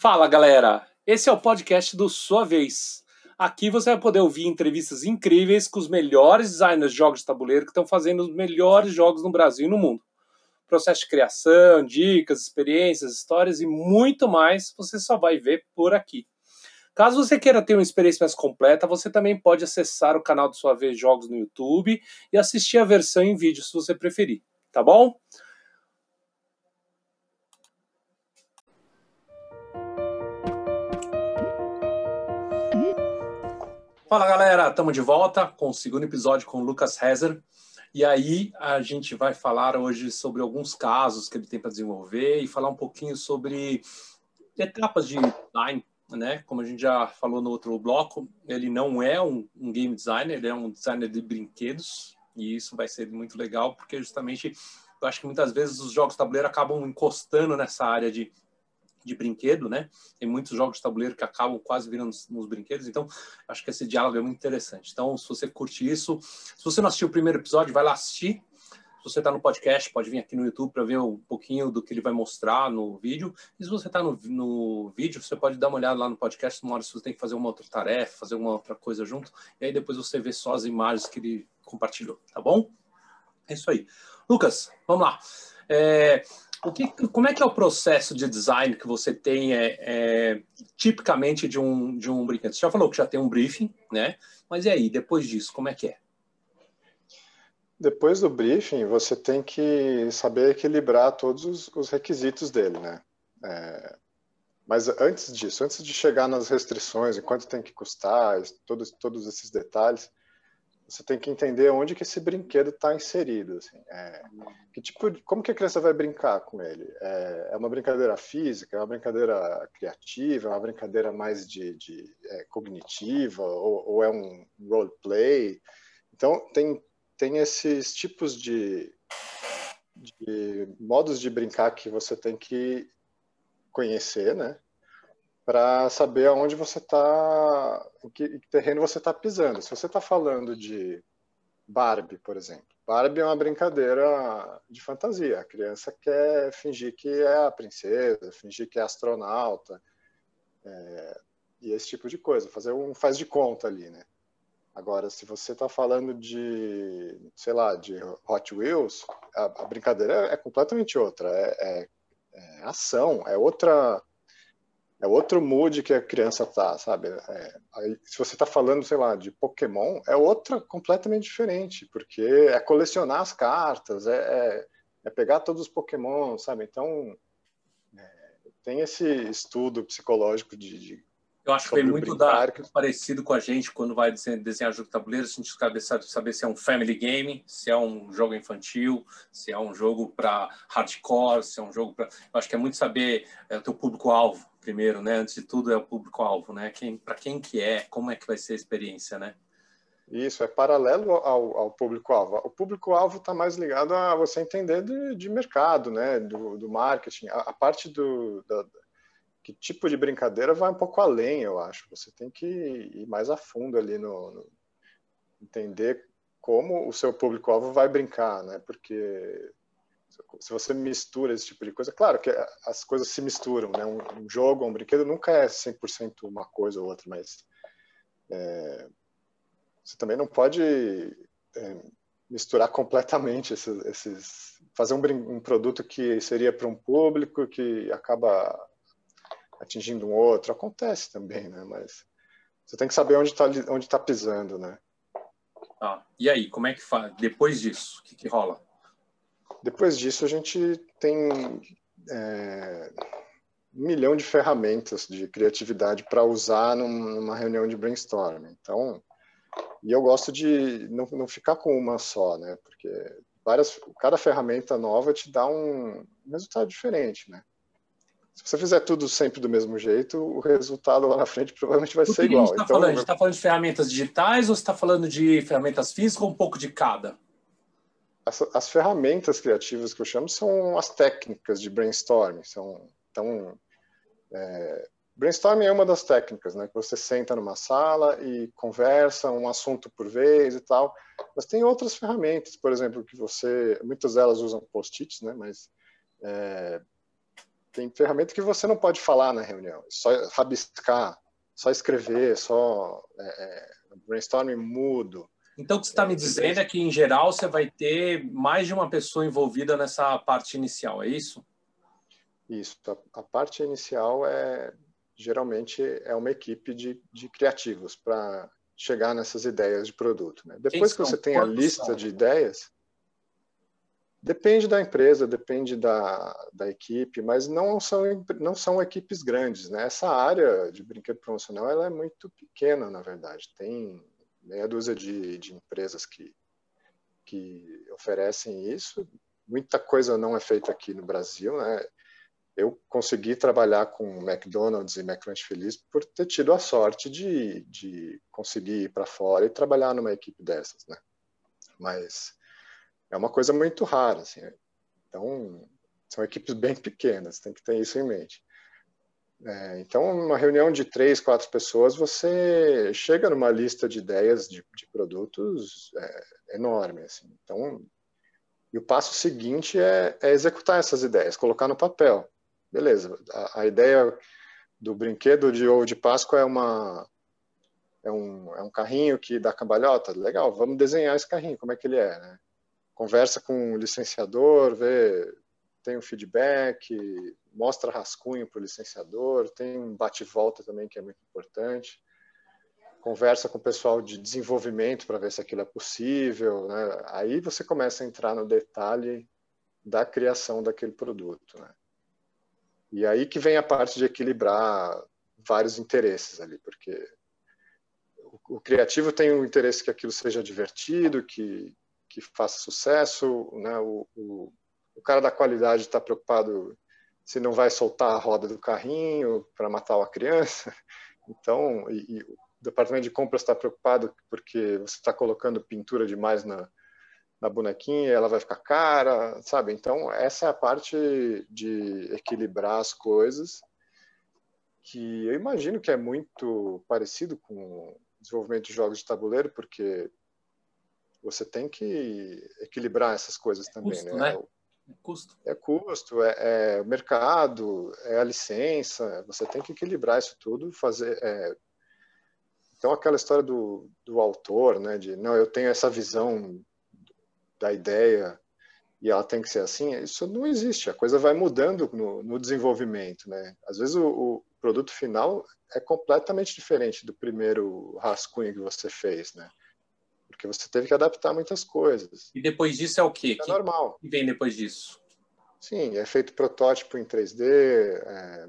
Fala galera, esse é o podcast do Sua Vez. Aqui você vai poder ouvir entrevistas incríveis com os melhores designers de jogos de tabuleiro que estão fazendo os melhores jogos no Brasil e no mundo. Processo de criação, dicas, experiências, histórias e muito mais você só vai ver por aqui. Caso você queira ter uma experiência mais completa, você também pode acessar o canal do Sua Vez Jogos no YouTube e assistir a versão em vídeo se você preferir, tá bom? Fala galera, estamos de volta com o segundo episódio com o Lucas Hezer. E aí a gente vai falar hoje sobre alguns casos que ele tem para desenvolver e falar um pouquinho sobre etapas de design, né? Como a gente já falou no outro bloco, ele não é um, um game designer, ele é um designer de brinquedos e isso vai ser muito legal porque justamente eu acho que muitas vezes os jogos tabuleiro acabam encostando nessa área de de brinquedo, né? Tem muitos jogos de tabuleiro que acabam quase virando nos, brinquedos, então acho que esse diálogo é muito interessante. Então, se você curte isso, se você não assistiu o primeiro episódio, vai lá assistir. Se você está no podcast, pode vir aqui no YouTube para ver um pouquinho do que ele vai mostrar no vídeo. E se você está no, no, vídeo, você pode dar uma olhada lá no podcast, uma hora se você tem que fazer uma outra tarefa, fazer uma outra coisa junto, e aí depois você vê só as imagens que ele compartilhou, tá bom? É isso aí. Lucas, vamos lá. É, o que, como é que é o processo de design que você tem é, é, tipicamente de um, de um brinquedo? Você já falou que já tem um briefing, né? Mas e aí, depois disso, como é que é? Depois do briefing, você tem que saber equilibrar todos os, os requisitos dele, né? É, mas antes disso, antes de chegar nas restrições, e quanto tem que custar, todos, todos esses detalhes, você tem que entender onde que esse brinquedo está inserido. Assim. É, que tipo, como que a criança vai brincar com ele? É, é, uma brincadeira física, é uma brincadeira criativa, é uma brincadeira mais de, de é, cognitiva, ou, ou, é um roleplay? Então, tem, tem esses tipos de, de modos de brincar que você tem que conhecer, né? Para saber aonde você está, em que terreno você está pisando. Se você está falando de Barbie, por exemplo, Barbie é uma brincadeira de fantasia. A criança quer fingir que é a princesa, fingir que é astronauta, é, e esse tipo de coisa, fazer um faz de conta ali, né? Agora, se você está falando de, sei lá, de Hot Wheels, a, a brincadeira é completamente outra. É, é, é ação, é outra é outro mood que a criança tá, sabe? É, aí, se você tá falando, sei lá, de Pokémon, é outra completamente diferente, porque é colecionar as cartas, é, é, é pegar todos os Pokémon, sabe? Então, é, tem esse estudo psicológico de, de eu acho que vem muito da, parecido com a gente quando vai desenhar jogo de tabuleiro, a gente quer saber se é um family game, se é um jogo infantil, se é um jogo para hardcore, se é um jogo para. Eu acho que é muito saber é, o teu público-alvo primeiro, né? Antes de tudo é o público-alvo, né? Quem, para quem que é, como é que vai ser a experiência, né? Isso, é paralelo ao, ao público-alvo. O público-alvo está mais ligado a você entender de, de mercado, né? Do, do marketing. A, a parte do, da, que tipo de brincadeira vai um pouco além, eu acho. Você tem que ir mais a fundo ali no, no entender como o seu público-alvo vai brincar, né? Porque se você mistura esse tipo de coisa, claro que as coisas se misturam, né? Um, um jogo, um brinquedo nunca é 100% uma coisa ou outra, mas é, você também não pode é, misturar completamente esses, esses fazer um, um, produto que seria para um público que acaba atingindo um outro, acontece também, né? Mas você tem que saber onde está onde tá pisando, né? Ah, e aí, como é que faz? Depois disso, o que, que rola? Depois disso, a gente tem é, um milhão de ferramentas de criatividade para usar numa reunião de brainstorming. Então, e eu gosto de não, não ficar com uma só, né? Porque várias, cada ferramenta nova te dá um resultado diferente, né? Se você fizer tudo sempre do mesmo jeito, o resultado lá na frente provavelmente vai ser igual. A gente está então, falando? está falando de ferramentas digitais ou está falando de ferramentas físicas ou um pouco de cada? As, as, ferramentas criativas que eu chamo são as técnicas de brainstorming. São, então, é, brainstorming é uma das técnicas, né? Que você senta numa sala e conversa um assunto por vez e tal. Mas tem outras ferramentas, por exemplo, que você, muitas delas usam post-its, né? Mas é, tem ferramenta que você não pode falar na reunião, só rabiscar, só escrever, só é, é, brainstorming mudo. Então, o que você está me dizendo é que, em geral, você vai ter mais de uma pessoa envolvida nessa parte inicial, é isso? Isso. A, a parte inicial é geralmente é uma equipe de, de criativos para chegar nessas ideias de produto. Né? Depois que você tem a lista são? de ideias, depende da empresa, depende da, da equipe, mas não são, não são equipes grandes. Né? Essa área de brinquedo promocional ela é muito pequena, na verdade. Tem meia dúzia de, de empresas que, que oferecem isso. Muita coisa não é feita aqui no Brasil, né? eu consegui trabalhar com McDonald's e McLanche Feliz por ter tido a sorte de, de conseguir ir para fora e trabalhar numa equipe dessas, né? Mas é uma coisa muito rara, assim. Então, são equipes bem pequenas, tem que ter isso em mente. É, então, uma reunião de três, quatro pessoas, você chega numa lista de ideias de, de produtos é, enorme. Assim. Então, e o passo seguinte é, é, executar essas ideias, colocar no papel. Beleza, a, a, ideia do brinquedo de ovo de Páscoa é uma é um, é um carrinho que dá cambalhota. Legal, vamos desenhar esse carrinho, como é que ele é, né? Conversa com o licenciador, vê, tem um feedback, mostra rascunho para o licenciador, tem um bate-volta também que é muito importante. Conversa com o pessoal de desenvolvimento para ver se aquilo é possível. Né? Aí você começa a entrar no detalhe da criação daquele produto. Né? E aí que vem a parte de equilibrar vários interesses ali, porque o, criativo tem o interesse que aquilo seja divertido, que, que faça sucesso, né? o, o, o cara da qualidade está preocupado se não vai soltar a roda do carrinho para matar uma criança. Então, e, e o departamento de compras está preocupado porque você está colocando pintura demais na, na bonequinha, ela vai ficar cara, sabe? Então, essa é a parte de equilibrar as coisas, que eu imagino que é muito parecido com o desenvolvimento de jogos de tabuleiro, porque você tem que equilibrar essas coisas também, né? né? É custo. É custo, é, é, mercado, é a licença, você tem que equilibrar isso tudo, fazer... É... Então, aquela história do, do autor, né, de, não, eu tenho essa visão da ideia e ela tem que ser assim, isso não existe. A coisa vai mudando no, no desenvolvimento, né? Às vezes o, o, produto final é completamente diferente do primeiro rascunho que você fez, né? Porque você teve que adaptar muitas coisas. E depois disso é o quê? É que normal. E vem depois disso? Sim, é feito protótipo em 3D, é,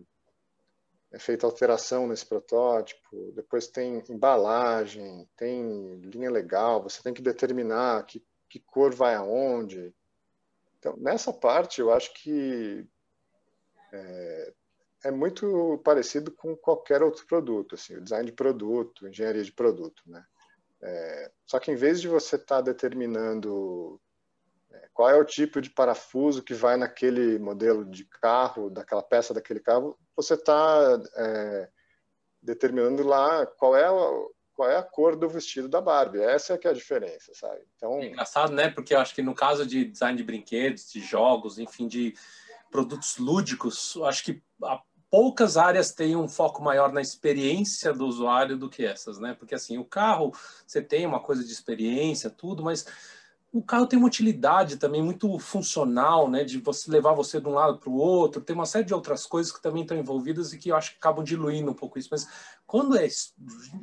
é feita alteração nesse protótipo, depois tem embalagem, tem linha legal, você tem que determinar que que cor vai aonde. Então, nessa parte, eu acho que é, é, muito parecido com qualquer outro produto, assim, o design de produto, engenharia de produto, né? É, só que em vez de você estar tá determinando é, qual é o tipo de parafuso que vai naquele modelo de carro, daquela peça daquele carro, você está é, determinando lá qual é o, qual é a cor do vestido da Barbie. Essa é que é a diferença, sabe? Então, é engraçado, né? Porque eu acho que no caso de design de brinquedos, de jogos, enfim, de produtos lúdicos, acho que poucas áreas têm um foco maior na experiência do usuário do que essas, né? Porque assim, o carro, você tem uma coisa de experiência, tudo, mas o carro tem uma utilidade também muito funcional, né? De você levar você de um lado para o outro, tem uma série de outras coisas que também estão envolvidas e que eu acho que acabam diluindo um pouco isso. Mas quando é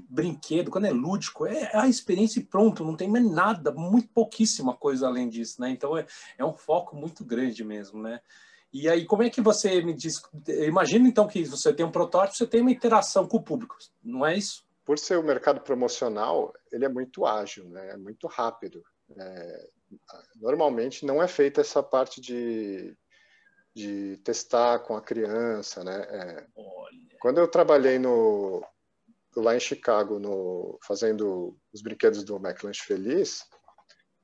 brinquedo, quando é lúdico, é a experiência e pronto, não tem mais nada, muito pouquíssima coisa além disso, né? Então é, é um foco muito grande mesmo, né? E aí, como é que você me diz? Imagina então que você tem um protótipo, você tem uma interação com o público, não é isso? Por ser o mercado promocional, ele é muito ágil, né? É muito rápido. É, normalmente não é feita essa parte de, de testar com a criança, né? É, quando eu trabalhei no lá em Chicago, no, fazendo os brinquedos do McLanche Feliz,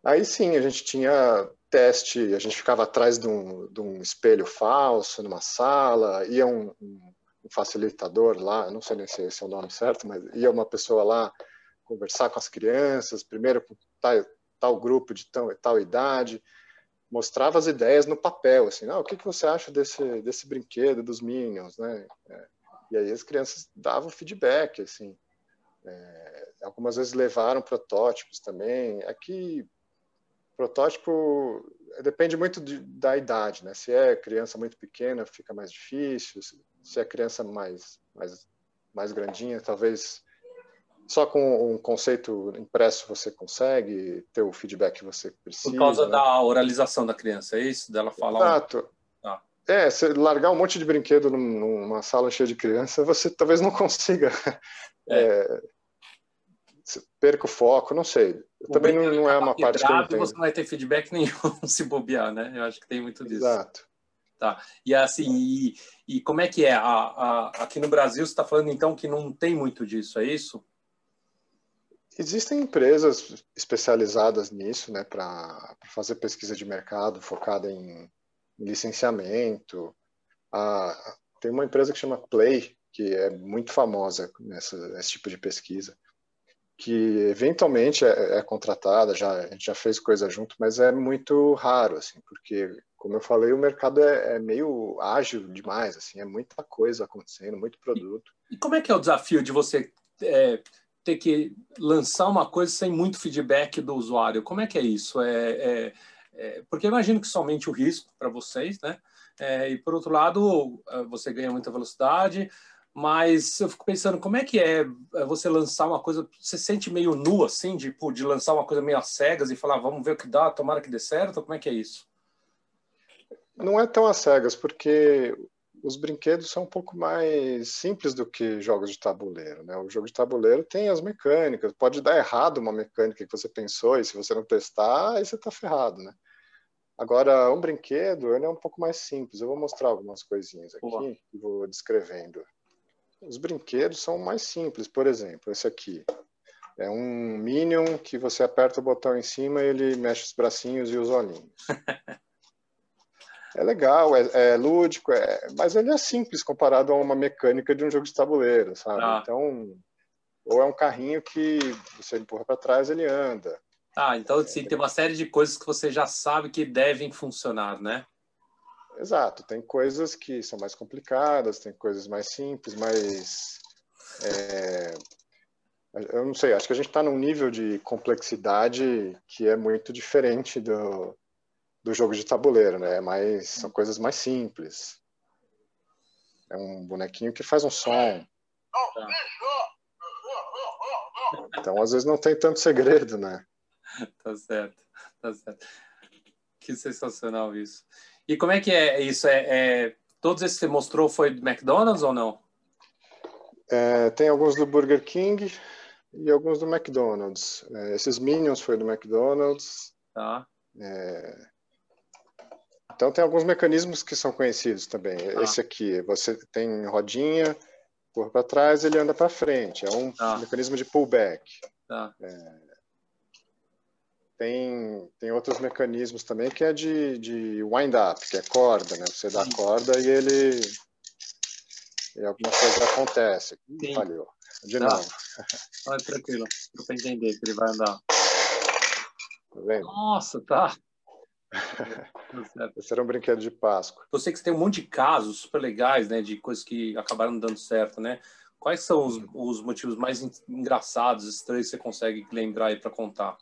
aí sim a gente tinha teste, a gente ficava atrás de um, de um espelho falso numa sala, ia um, um, facilitador lá, não sei nem se esse é o nome certo, mas ia uma pessoa lá conversar com as crianças, primeiro com tal, tal grupo de tal, idade, mostrava as ideias no papel, assim, ah, o que, que você acha desse, desse brinquedo dos Minions, né? É, e aí as crianças davam feedback, assim. É, algumas vezes levaram protótipos também. Aqui, protótipo depende muito de, da idade, né? Se é criança muito pequena, fica mais difícil. Se é criança mais, mais, mais grandinha, talvez só com um conceito impresso você consegue ter o feedback que você precisa. Por causa né? da oralização da criança, é isso? Dela falar. Exato. Um... Ah. É, se largar um monte de brinquedo numa sala cheia de criança, você talvez não consiga. É. É, perca o foco, não sei. Também não, não, é uma parte que eu entendo. Você não vai ter feedback nenhum se bobear, né? Eu acho que tem muito disso. Exato. Tá. E assim, e, e como é que é? A, a, aqui no Brasil, você está falando então que não tem muito disso, é isso? Existem empresas especializadas nisso, né, para fazer pesquisa de mercado focada em, em licenciamento. Ah, tem uma empresa que chama Play, que é muito famosa nessa, nesse tipo de pesquisa, que eventualmente é, é, contratada, já, a gente já fez coisa junto, mas é muito raro, assim, porque, como eu falei, o mercado é, é meio ágil demais, assim, é muita coisa acontecendo, muito produto. E, e como é que é o desafio de você é, ter que lançar uma coisa sem muito feedback do usuário. Como é que é isso? É, é, é porque imagino que somente o risco para vocês, né? É, e por outro lado, você ganha muita velocidade, mas eu fico pensando como é que é, é você lançar uma coisa, você sente meio nu assim, de, de lançar uma coisa meio às cegas e falar, vamos ver o que dá, tomara que dê certo, como é que é isso? Não é tão às cegas, porque os brinquedos são um pouco mais simples do que jogos de tabuleiro. Né? O jogo de tabuleiro tem as mecânicas, pode dar errado uma mecânica que você pensou, e se você não testar, aí você está ferrado. Né? Agora, um brinquedo ele é um pouco mais simples. Eu vou mostrar algumas coisinhas aqui e vou descrevendo. Os brinquedos são mais simples. Por exemplo, esse aqui. É um Minion que você aperta o botão em cima e ele mexe os bracinhos e os olhinhos. é legal, é, é lúdico, é, mas ele é simples comparado a uma mecânica de um jogo de tabuleiro, sabe? Ah. Então, ou é um carrinho que você empurra para trás, ele anda. Ah, então sim, tem uma série de coisas que você já sabe que devem funcionar, né? Exato, tem coisas que são mais complicadas, tem coisas mais simples, mas é, eu não sei, acho que a gente está num nível de complexidade que é muito diferente do, do jogo de tabuleiro, né? Mas são coisas mais simples. É um bonequinho que faz um som. Então, às vezes não tem tanto segredo, né? tá certo, tá certo. Que sensacional isso. E como é que é isso? É, é todos esses que você mostrou foi do McDonald's ou não? É, tem alguns do Burger King e alguns do McDonald's. É, esses Minions foi do McDonald's. Tá. É, então tem alguns mecanismos que são conhecidos também. Ah. Esse aqui, você tem rodinha, por para trás, ele anda para frente. É um ah. mecanismo de pullback. Ah. É, tem, tem outros mecanismos também que é de, de wind-up, que é corda, né? Você dá a corda e ele e alguma coisa acontece. Sim. Falhou. De tá. novo. Olha, tranquilo, para entender que ele vai andar. Tá vendo? Nossa, tá. Esse era um brinquedo de Páscoa. Eu sei que você tem um monte de casos super legais, né, de coisas que acabaram dando certo, né? Quais são os, os motivos mais engraçados, estranhos que você consegue lembrar aí para contar?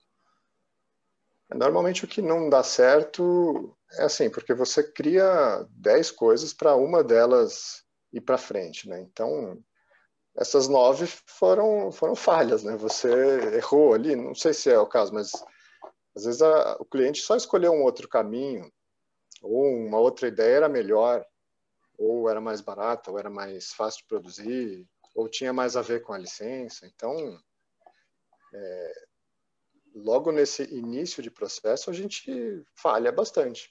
Normalmente o que não dá certo é assim, porque você cria 10 coisas para uma delas ir para frente, né? Então, essas nove foram, foram falhas, né? Você errou ali, não sei se é o caso, mas às vezes a, o cliente só escolheu um outro caminho, ou uma outra ideia era melhor, ou era mais barata, ou era mais fácil de produzir, ou tinha mais a ver com a licença. Então, é, logo nesse início de processo, a gente falha bastante.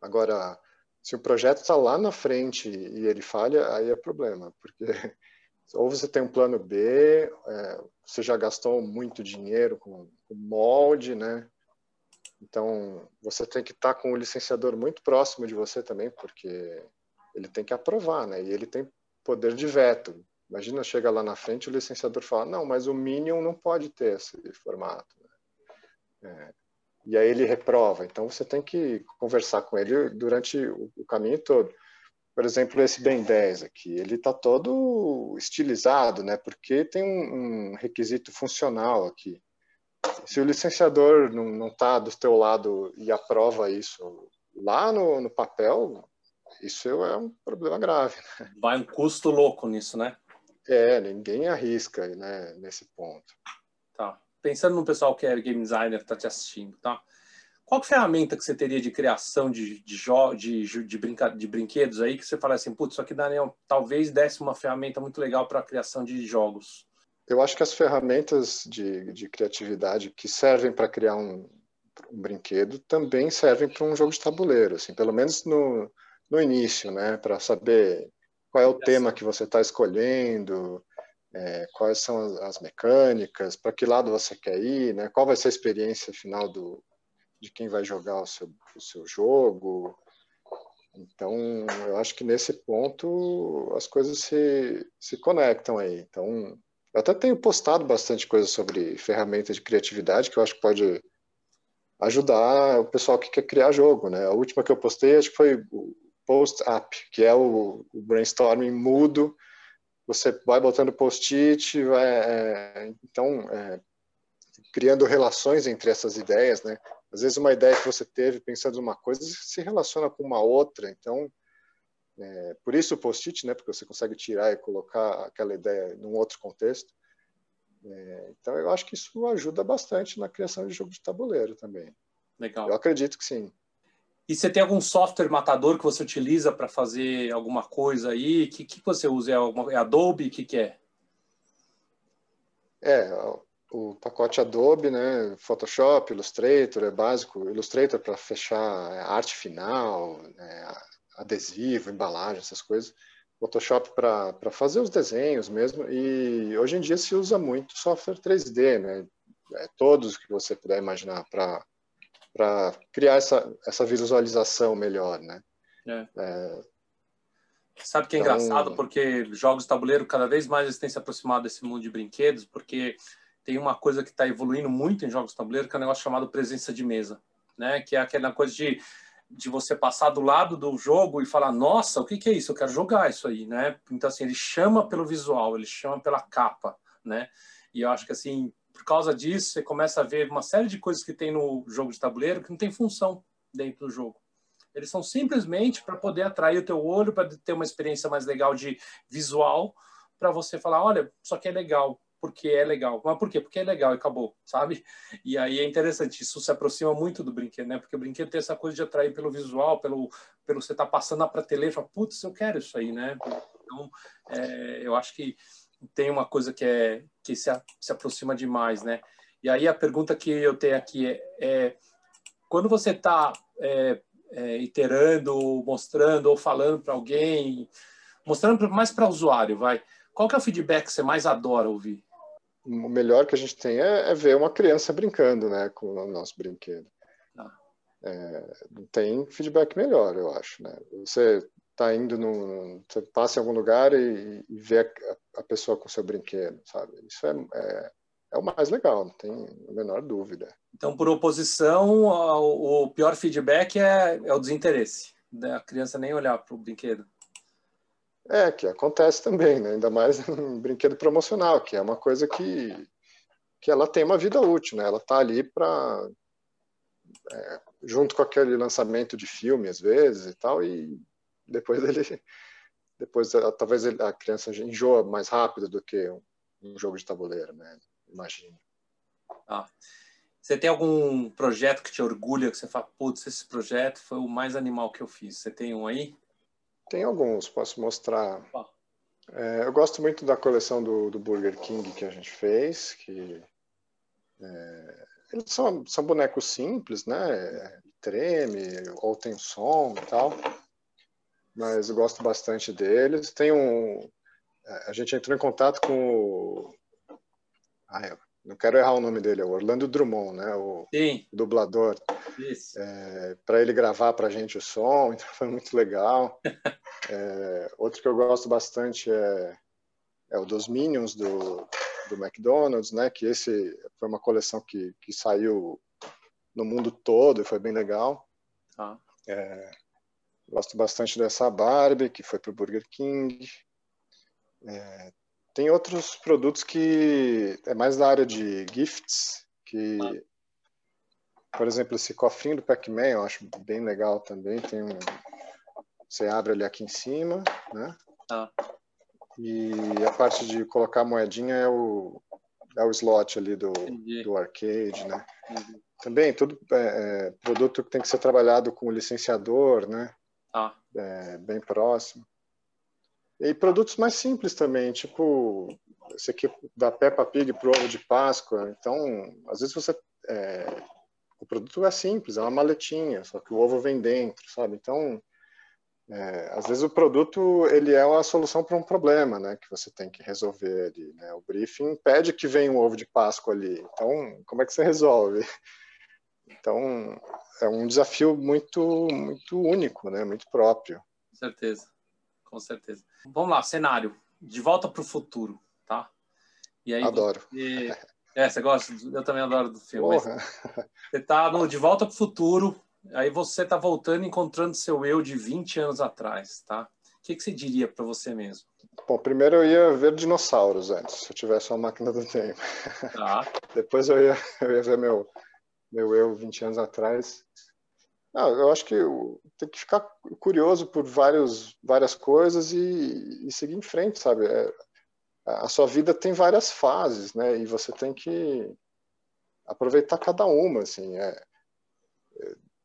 Agora, se o projeto está lá na frente e ele falha, aí é problema, porque ou você tem um plano B, é, você já gastou muito dinheiro com, molde, né? Então, você tem que estar tá com o licenciador muito próximo de você também, porque ele tem que aprovar, né? E ele tem poder de veto. Imagina, chega lá na frente o licenciador fala, não, mas o Minion não pode ter esse formato. É. e aí ele reprova. Então você tem que conversar com ele durante o caminho todo. Por exemplo, esse Ben 10 aqui, ele está todo estilizado, né? Porque tem um, um, requisito funcional aqui. Se o licenciador não está do teu lado e aprova isso lá no, no papel, isso é um problema grave. Né? Vai um custo louco nisso, né? É, ninguém arrisca né, nesse ponto. Tá. Pensando no pessoal que é game designer, está te assistindo, tá? Qual ferramenta que você teria de criação de, de, de, de, brinca, de brinquedos aí que você fala assim, putz, isso aqui dá, talvez desse uma ferramenta muito legal para a criação de jogos? Eu acho que as ferramentas de, de criatividade que servem para criar um, um, brinquedo também servem para um jogo de tabuleiro, assim, pelo menos no, no início, né, para saber qual é o tema que você está escolhendo, é, quais são as, as mecânicas, para que lado você quer ir, né, qual vai ser a experiência final do, de quem vai jogar o seu, o seu jogo. Então, eu acho que nesse ponto as coisas se, se conectam aí. Então, eu até tenho postado bastante coisa sobre ferramentas de criatividade que eu acho que pode ajudar o pessoal que quer criar jogo, né? A última que eu postei acho que foi o Post App, que é o, o brainstorming mudo. Você vai botando post-it, vai, é, então é, criando relações entre essas ideias, né? Às vezes uma ideia que você teve pensando uma coisa se relaciona com uma outra, então é, por isso o post-it, né? Porque você consegue tirar e colocar aquela ideia num outro contexto. É, então eu acho que isso ajuda bastante na criação de jogo de tabuleiro também. Legal. Eu acredito que sim. E você tem algum software matador que você utiliza para fazer alguma coisa aí? O que, que você usa? É, alguma, é Adobe? O que, que é? É, o pacote Adobe, né, Photoshop, Illustrator, é básico, Illustrator para fechar é, arte final, né, adesivo, embalagem, essas coisas, Photoshop para fazer os desenhos mesmo, e hoje em dia se usa muito software 3D, né, é, todos que você puder imaginar para para criar essa, essa visualização melhor, né. É. É, Sabe que é então... engraçado porque jogos de tabuleiro cada vez mais eles têm se aproximado desse mundo de brinquedos, porque tem uma coisa que está evoluindo muito em jogos de tabuleiro, que é um negócio chamado presença de mesa, né? Que é aquela coisa de, de você passar do lado do jogo e falar, nossa, o que, que é isso? Eu quero jogar isso aí, né? Então, assim, ele chama pelo visual, ele chama pela capa, né? E eu acho que, assim, por causa disso, você começa a ver uma série de coisas que tem no jogo de tabuleiro que não tem função dentro do jogo. Eles são simplesmente para poder atrair o teu olho, para ter uma experiência mais legal de visual, para você falar, olha, isso aqui é legal, porque é legal. Mas por quê? Porque é legal e acabou, sabe? E aí é interessante, isso se aproxima muito do brinquedo, né? Porque o brinquedo tem essa coisa de atrair pelo visual, pelo, pelo você tá passando na prateleira putz, eu quero isso aí, né? Então, é, eu acho que tem uma coisa que, é, que se, se aproxima demais, né? E aí a pergunta que eu tenho aqui é, é quando você está é, é, iterando, mostrando ou falando para alguém, mostrando mais para o usuário, vai, qual que é o feedback que você mais adora ouvir? o melhor que a gente tem é, é, ver uma criança brincando, né, com o nosso brinquedo. Ah. É, não tem feedback melhor, eu acho, né? Você está indo no, você passa em algum lugar e, e vê a, a, pessoa com o seu brinquedo, sabe? Isso é, é, é, o mais legal, não tem a menor dúvida. Então, por oposição, o pior feedback é, é o desinteresse, da né? criança nem olhar para o brinquedo. É, que acontece também, né? ainda mais em brinquedo promocional, que é uma coisa que, que ela tem uma vida útil, né? Ela está ali para é, junto com aquele lançamento de filme às vezes e tal, e depois ele depois talvez a criança enjoa mais rápido do que um, jogo de tabuleiro, né? Imagino. Ah. Você tem algum projeto que te orgulha, que você fala, putz, esse projeto foi o mais animal que eu fiz? Você tem um aí? Tem alguns, posso mostrar. É, eu gosto muito da coleção do, do, Burger King que a gente fez, que é, eles são, são bonecos simples, né? Treme, ou tem som e tal. Mas eu gosto bastante deles. Tem um. A gente entrou em contato com o. Ah, não quero errar o nome dele, é o Orlando Drummond, né? O Sim. dublador. É, para ele gravar para a gente o som, então foi muito legal. é, outro que eu gosto bastante é, é o dos Minions do, do McDonald's, né? Que esse foi uma coleção que, que saiu no mundo todo e foi bem legal. Ah. É, gosto bastante dessa Barbie, que foi para o Burger King. É, tem outros produtos que é mais da área de gifts, que, por exemplo, esse cofrinho do Pac-Man eu acho bem legal também. Tem um, você abre ali aqui em cima, né? Ah. E a parte de colocar a moedinha é o, é o slot ali do, do arcade, né? Uhum. Também, todo é, é, produto que tem que ser trabalhado com o licenciador, né? É, bem próximo. E produtos mais simples também, tipo esse aqui da Peppa Pig pro ovo de Páscoa. Então, às vezes você é, o produto é simples, é uma maletinha, só que o ovo vem dentro, sabe? Então, é, às vezes o produto ele é a solução para um problema, né, que você tem que resolver ali. Né? O briefing pede que venha um ovo de Páscoa ali. Então, como é que você resolve? Então, é um desafio muito, muito único, né, muito próprio. Com certeza, com certeza. Vamos lá, cenário. De volta para o futuro, tá? E aí Adoro. Você... É, você gosta? Eu também adoro do filme. Você está no De Volta para o Futuro, Aí você está voltando encontrando seu eu de 20 anos atrás, tá? O que, que você diria para você mesmo? Bom, primeiro eu ia ver dinossauros antes, se eu tivesse uma máquina do tempo. Tá. Depois eu ia, eu ia ver meu, meu eu 20 anos atrás. Não, eu acho que tem que ficar curioso por vários, várias coisas e, e seguir em frente, sabe? É, a sua vida tem várias fases, né? E você tem que aproveitar cada uma, assim. É,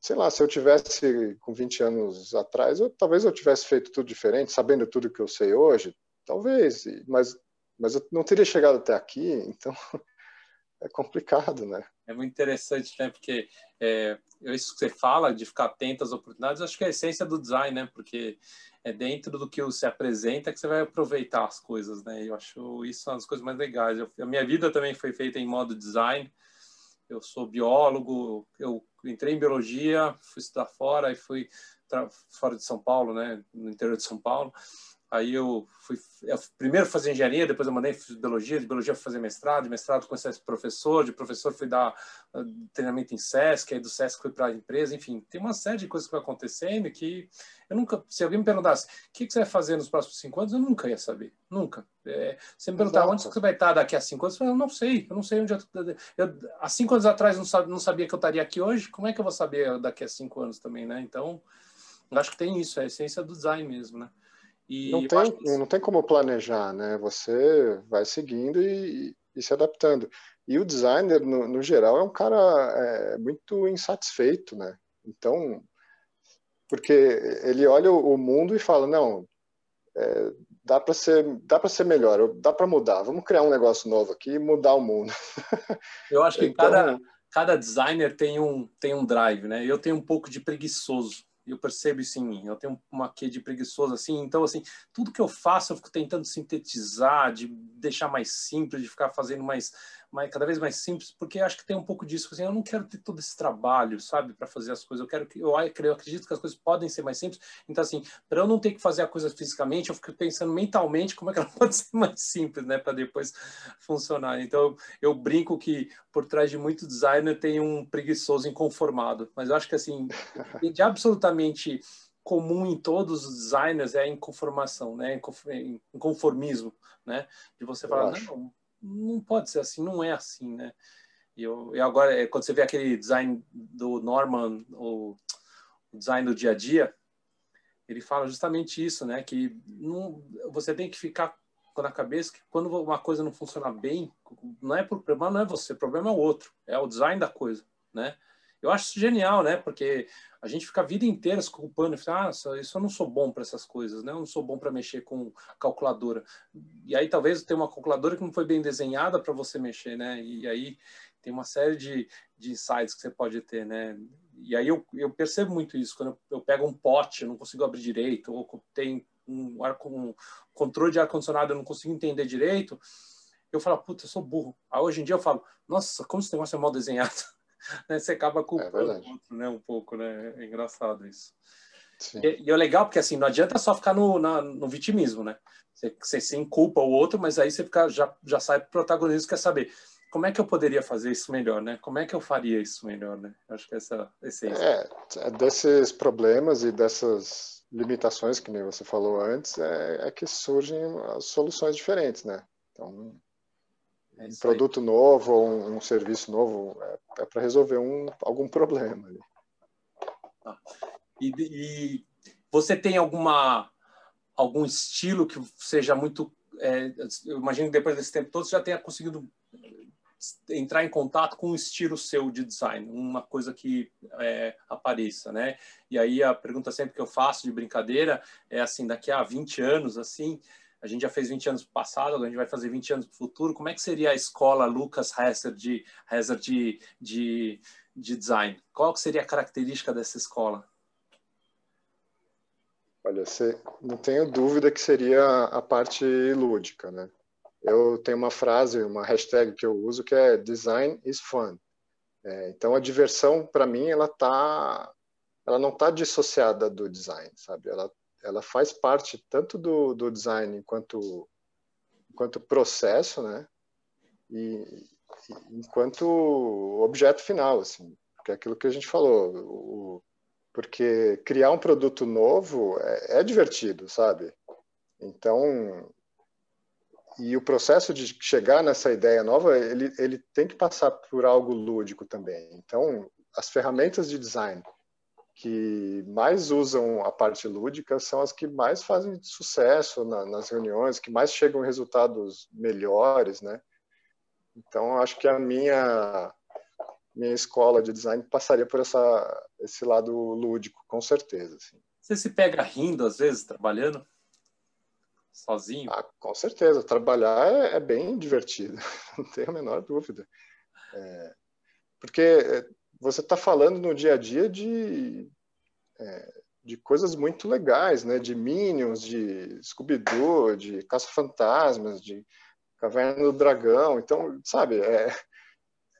sei lá, se eu tivesse com 20 anos atrás, eu, talvez eu tivesse feito tudo diferente, sabendo tudo que eu sei hoje, talvez, mas, mas eu não teria chegado até aqui, então é complicado, né? É muito interessante, né? Porque é, isso que você fala, de ficar atento às oportunidades, acho que é a essência do design, né? Porque é dentro do que você apresenta que você vai aproveitar as coisas, né? Eu acho isso uma das coisas mais legais. Eu, a minha vida também foi feita em modo design, eu sou biólogo, eu entrei em biologia, fui estudar fora e fui fora de São Paulo, né, no interior de São Paulo. Aí eu fui eu primeiro fazer engenharia, depois eu mandei fiz biologia, de biologia fui fazer mestrado, de mestrado comecei a ser professor, de professor fui dar uh, treinamento em SESC, aí do SESC fui para a empresa, enfim, tem uma série de coisas que vai acontecendo que eu nunca, se alguém me perguntasse o que, que você vai fazer nos próximos cinco anos, eu nunca ia saber, nunca. É, você me perguntar onde você vai estar daqui a cinco anos, eu, eu não sei, eu não sei onde eu, eu há cinco anos atrás não sabia, não sabia que eu estaria aqui hoje, como é que eu vou saber daqui a cinco anos também, né? Então, acho que tem isso, é a essência do design mesmo, né? E não, tem, que... não tem como planejar, né? Você vai seguindo e, e se adaptando. E o designer, no, no geral, é um cara é, muito insatisfeito, né? Então, porque ele olha o mundo e fala, não, é, dá para ser, dá para ser melhor, dá para mudar. Vamos criar um negócio novo aqui e mudar o mundo. Eu acho que então, cada, cada designer tem um, tem um drive, né? Eu tenho um pouco de preguiçoso eu percebo isso em mim. Eu tenho uma quê de preguiçoso assim, então assim, tudo que eu faço eu fico tentando sintetizar, de deixar mais simples, de ficar fazendo mais, mais cada vez mais simples, porque acho que tem um pouco disso, assim, eu não quero ter todo esse trabalho, sabe, para fazer as coisas. Eu quero que eu, eu acredito que as coisas podem ser mais simples. Então assim, para eu não ter que fazer a coisa fisicamente, eu fico pensando mentalmente como é que ela pode ser mais simples, né, para depois funcionar. Então eu brinco que por trás de muito designer tem um preguiçoso inconformado, mas eu acho que assim, de absolutamente comum em todos os designers é a inconformação, né? Inconformismo, né? De você falar, não, não pode ser assim, não é assim, né? E, eu, e agora, é, quando você vê aquele design do Norman, o, o design do dia a dia, ele fala justamente isso, né? Que não, você tem que ficar na cabeça que quando uma coisa não funciona bem, não é por problema não é você, o problema é o outro, é o design da coisa, né? Eu acho isso genial, né? Porque a gente fica a vida inteira se culpando, ah, isso eu não sou bom para essas coisas, né? Eu não sou bom para mexer com calculadora. E aí talvez tenha uma calculadora que não foi bem desenhada para você mexer, né? E aí tem uma série de, de insights que você pode ter, né? E aí eu, eu percebo muito isso quando eu, eu pego um pote, eu não consigo abrir direito, ou tem um, ar, um controle de ar condicionado, eu não consigo entender direito. Eu falo, puta, eu sou burro. Aí hoje em dia eu falo, nossa, como esse negócio é mal desenhado. né, você acaba culpando é o outro, né? Um pouco, né? É engraçado isso. E, e, é legal porque assim, não adianta só ficar no, na, no vitimismo, né? Você, você sim culpa o outro, mas aí você fica, já, já sai pro protagonismo, quer saber como é que eu poderia fazer isso melhor, né? Como é que eu faria isso melhor, né? Acho que essa essência. É, é, desses problemas e dessas limitações que nem você falou antes, é, é que surgem soluções diferentes, né? Então, é um produto aí. novo ou um, um, serviço novo é, é para resolver um, algum problema. Ali. Ah. E, e, você tem alguma algum estilo que seja muito é, eu imagino que depois desse tempo todo você já tenha conseguido entrar em contato com o estilo seu de design, uma coisa que é, apareça, né? E aí a pergunta sempre que eu faço de brincadeira é assim, daqui a 20 anos, assim, a gente já fez 20 anos passado, a gente vai fazer 20 anos no futuro, como é que seria a escola Lucas Hesser de, Hesser de, de, de design? Qual seria a característica dessa escola? Olha, não tenho dúvida que seria a parte lúdica, né? Eu tenho uma frase, uma hashtag que eu uso que é design is fun. É, então a diversão para mim ela tá, ela não está dissociada do design, sabe? Ela, ela faz parte tanto do, do design enquanto enquanto processo, né? E, e enquanto objeto final, assim, porque é aquilo que a gente falou, o, porque criar um produto novo é, é divertido, sabe? Então, e o processo de chegar nessa ideia nova, ele, ele tem que passar por algo lúdico também. Então, as ferramentas de design que mais usam a parte lúdica são as que mais fazem sucesso na, nas reuniões, que mais chegam a resultados melhores, né? Então, acho que a minha minha escola de design passaria por essa, esse lado lúdico, com certeza. Assim. Você se pega rindo às vezes trabalhando? Sozinho? Ah, com certeza. Trabalhar é, é bem divertido, não tenho a menor dúvida. É, porque você está falando no dia a dia de, é, de coisas muito legais, né? De Minions, de Scooby-Doo, de Caça-Fantasmas, de Caverna do Dragão. Então, sabe, é,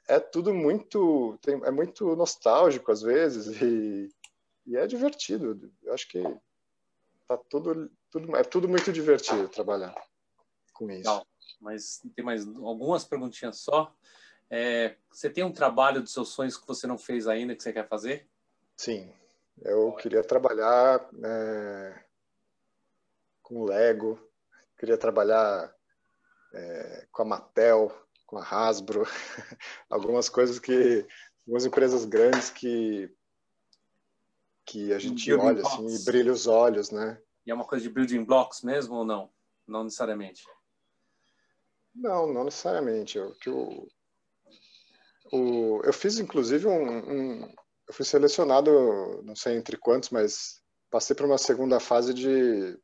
é tudo muito tem, é muito nostálgico às vezes e, e é divertido. Eu acho que tá tudo, tudo é tudo muito divertido trabalhar com isso. Legal. Mas tem mais algumas perguntinhas só. É, você tem um trabalho dos seus sonhos que você não fez ainda que você quer fazer? Sim, eu queria trabalhar é, com Lego, queria trabalhar é, com a Mattel, com a Hasbro, algumas coisas que algumas empresas grandes que que a gente building olha blocks. assim e brilha os olhos, né? E é uma coisa de building blocks mesmo ou não? Não necessariamente. Não, não necessariamente. Eu, que eu, o, eu fiz inclusive um, um, eu fui selecionado, não sei entre quantos, mas passei para uma segunda fase de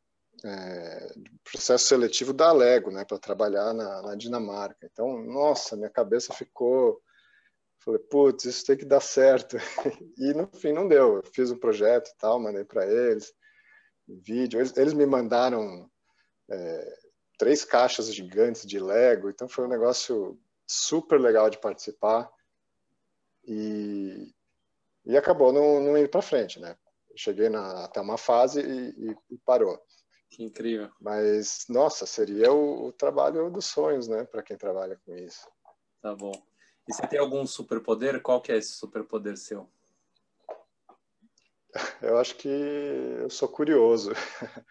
é, processo seletivo da Lego, né, para trabalhar na, na, Dinamarca. Então, nossa, minha cabeça ficou. Falei, putz, isso tem que dar certo. E no fim não deu. Eu fiz um projeto e tal, mandei para eles, vídeo. Eles, eles me mandaram é, três caixas gigantes de Lego, então foi um negócio super legal de participar. E, e acabou não, não indo para frente, né? cheguei na, até uma fase e, e, parou. Que incrível. Mas, nossa, seria o, o trabalho dos sonhos, né, para quem trabalha com isso. Tá bom. E você tem algum superpoder? Qual que é esse superpoder seu? Eu acho que eu sou curioso.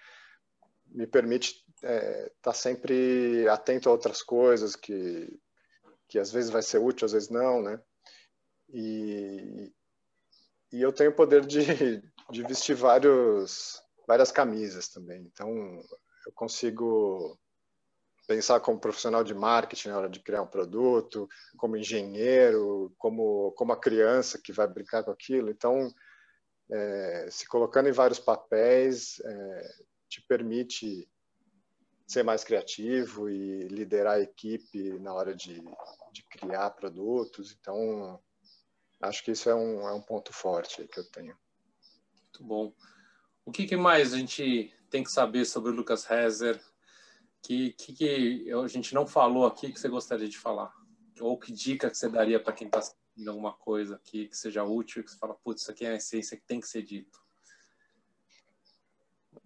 Me permite estar é, tá sempre atento a outras coisas que, que às vezes vai ser útil, às vezes não, né? E, e eu tenho o poder de, de vestir vários várias camisas também. Então, eu consigo pensar como profissional de marketing na hora de criar um produto, como engenheiro, como, como a criança que vai brincar com aquilo. Então, é, se colocando em vários papéis, é, te permite ser mais criativo e liderar a equipe na hora de, de criar produtos. Então, acho que isso é um, é um ponto forte que eu tenho. Muito bom. O que, que, mais a gente tem que saber sobre o Lucas Rezer? Que, que, que a gente não falou aqui que você gostaria de falar? Ou que dica que você daria para quem está assistindo alguma coisa aqui que seja útil, que você fala, putz, isso aqui é a essência que tem que ser dito?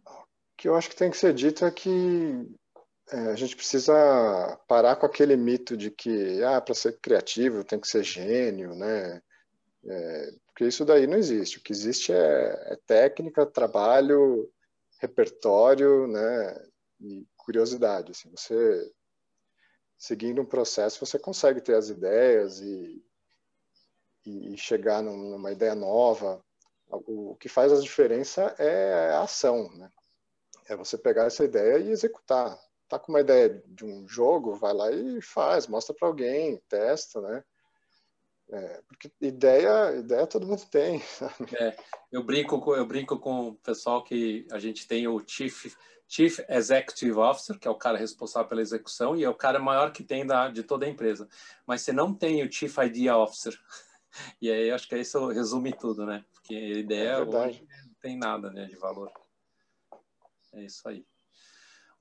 O que eu acho que tem que ser dito é que é, a gente precisa parar com aquele mito de que ah, para ser criativo tem que ser gênio, né? É, porque isso daí não existe. O que existe é, é técnica, trabalho, repertório, né? E curiosidade. Assim, você seguindo um processo, você consegue ter as ideias e, e chegar numa ideia nova. O que faz a diferença é a ação, né? É você pegar essa ideia e executar tá com uma ideia de um jogo, vai lá e faz, mostra para alguém, testa, né? É, porque ideia, ideia todo mundo tem. É, eu brinco com eu brinco com o pessoal que a gente tem o chief chief executive officer, que é o cara responsável pela execução e é o cara maior que tem da de toda a empresa. Mas você não tem o chief idea officer. E aí acho que isso resume tudo, né? Porque a ideia é não tem nada, né, de valor. É isso aí.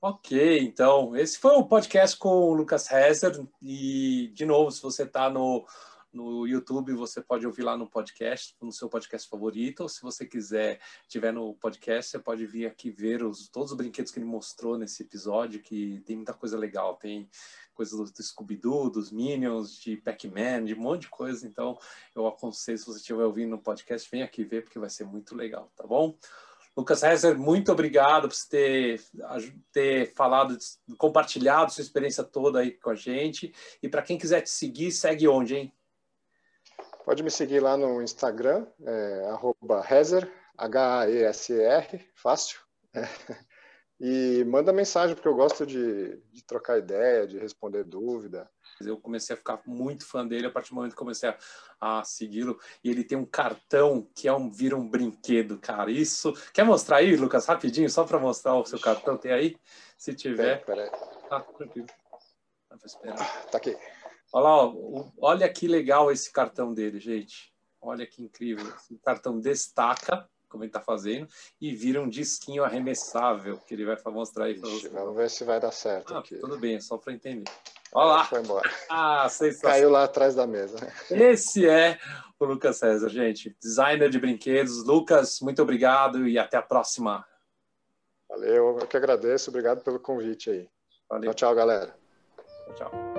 Ok, então, esse foi o podcast com o Lucas Hezer. E, de novo, se você está no, no YouTube, você pode ouvir lá no podcast, no seu podcast favorito. Ou se você quiser, tiver no podcast, você pode vir aqui ver os, todos os brinquedos que ele mostrou nesse episódio, que tem muita coisa legal. Tem coisas do, do Scooby-Doo, dos Minions, de Pac-Man, de um monte de coisa. Então, eu aconselho, se você estiver ouvindo no podcast, vem aqui ver, porque vai ser muito legal, tá bom? Lucas Reiser, muito obrigado por ter, ter falado, compartilhado sua experiência toda aí com a gente. E para quem quiser te seguir, segue onde, hein? Pode me seguir lá no Instagram, é, Heser, H-A-E-S-E-R, fácil. É. E manda mensagem, porque eu gosto de, de trocar ideia, de responder dúvida. Eu comecei a ficar muito fã dele a partir do momento que comecei a, a segui-lo. E ele tem um cartão que é um, vira um brinquedo, cara. Isso. Quer mostrar aí, Lucas, rapidinho, só para mostrar o seu cartão? Tem aí? Se tiver. Tem, peraí. Ah, tranquilo. Tá, esperar. tá aqui. Olha lá, ó, olha que legal esse cartão dele, gente. Olha que incrível. O cartão destaca, como ele está fazendo, e vira um disquinho arremessável que ele vai mostrar aí para. Vamos ver se vai dar certo. Ah, aqui. Tudo bem, é só para entender. Olha lá. Foi embora. Ah, Caiu lá atrás da mesa. Esse é o Lucas César, gente. Designer de brinquedos. Lucas, muito obrigado e até a próxima. Valeu, eu que agradeço. Obrigado pelo convite aí. Valeu. Tchau, tchau, galera. Tchau, tchau.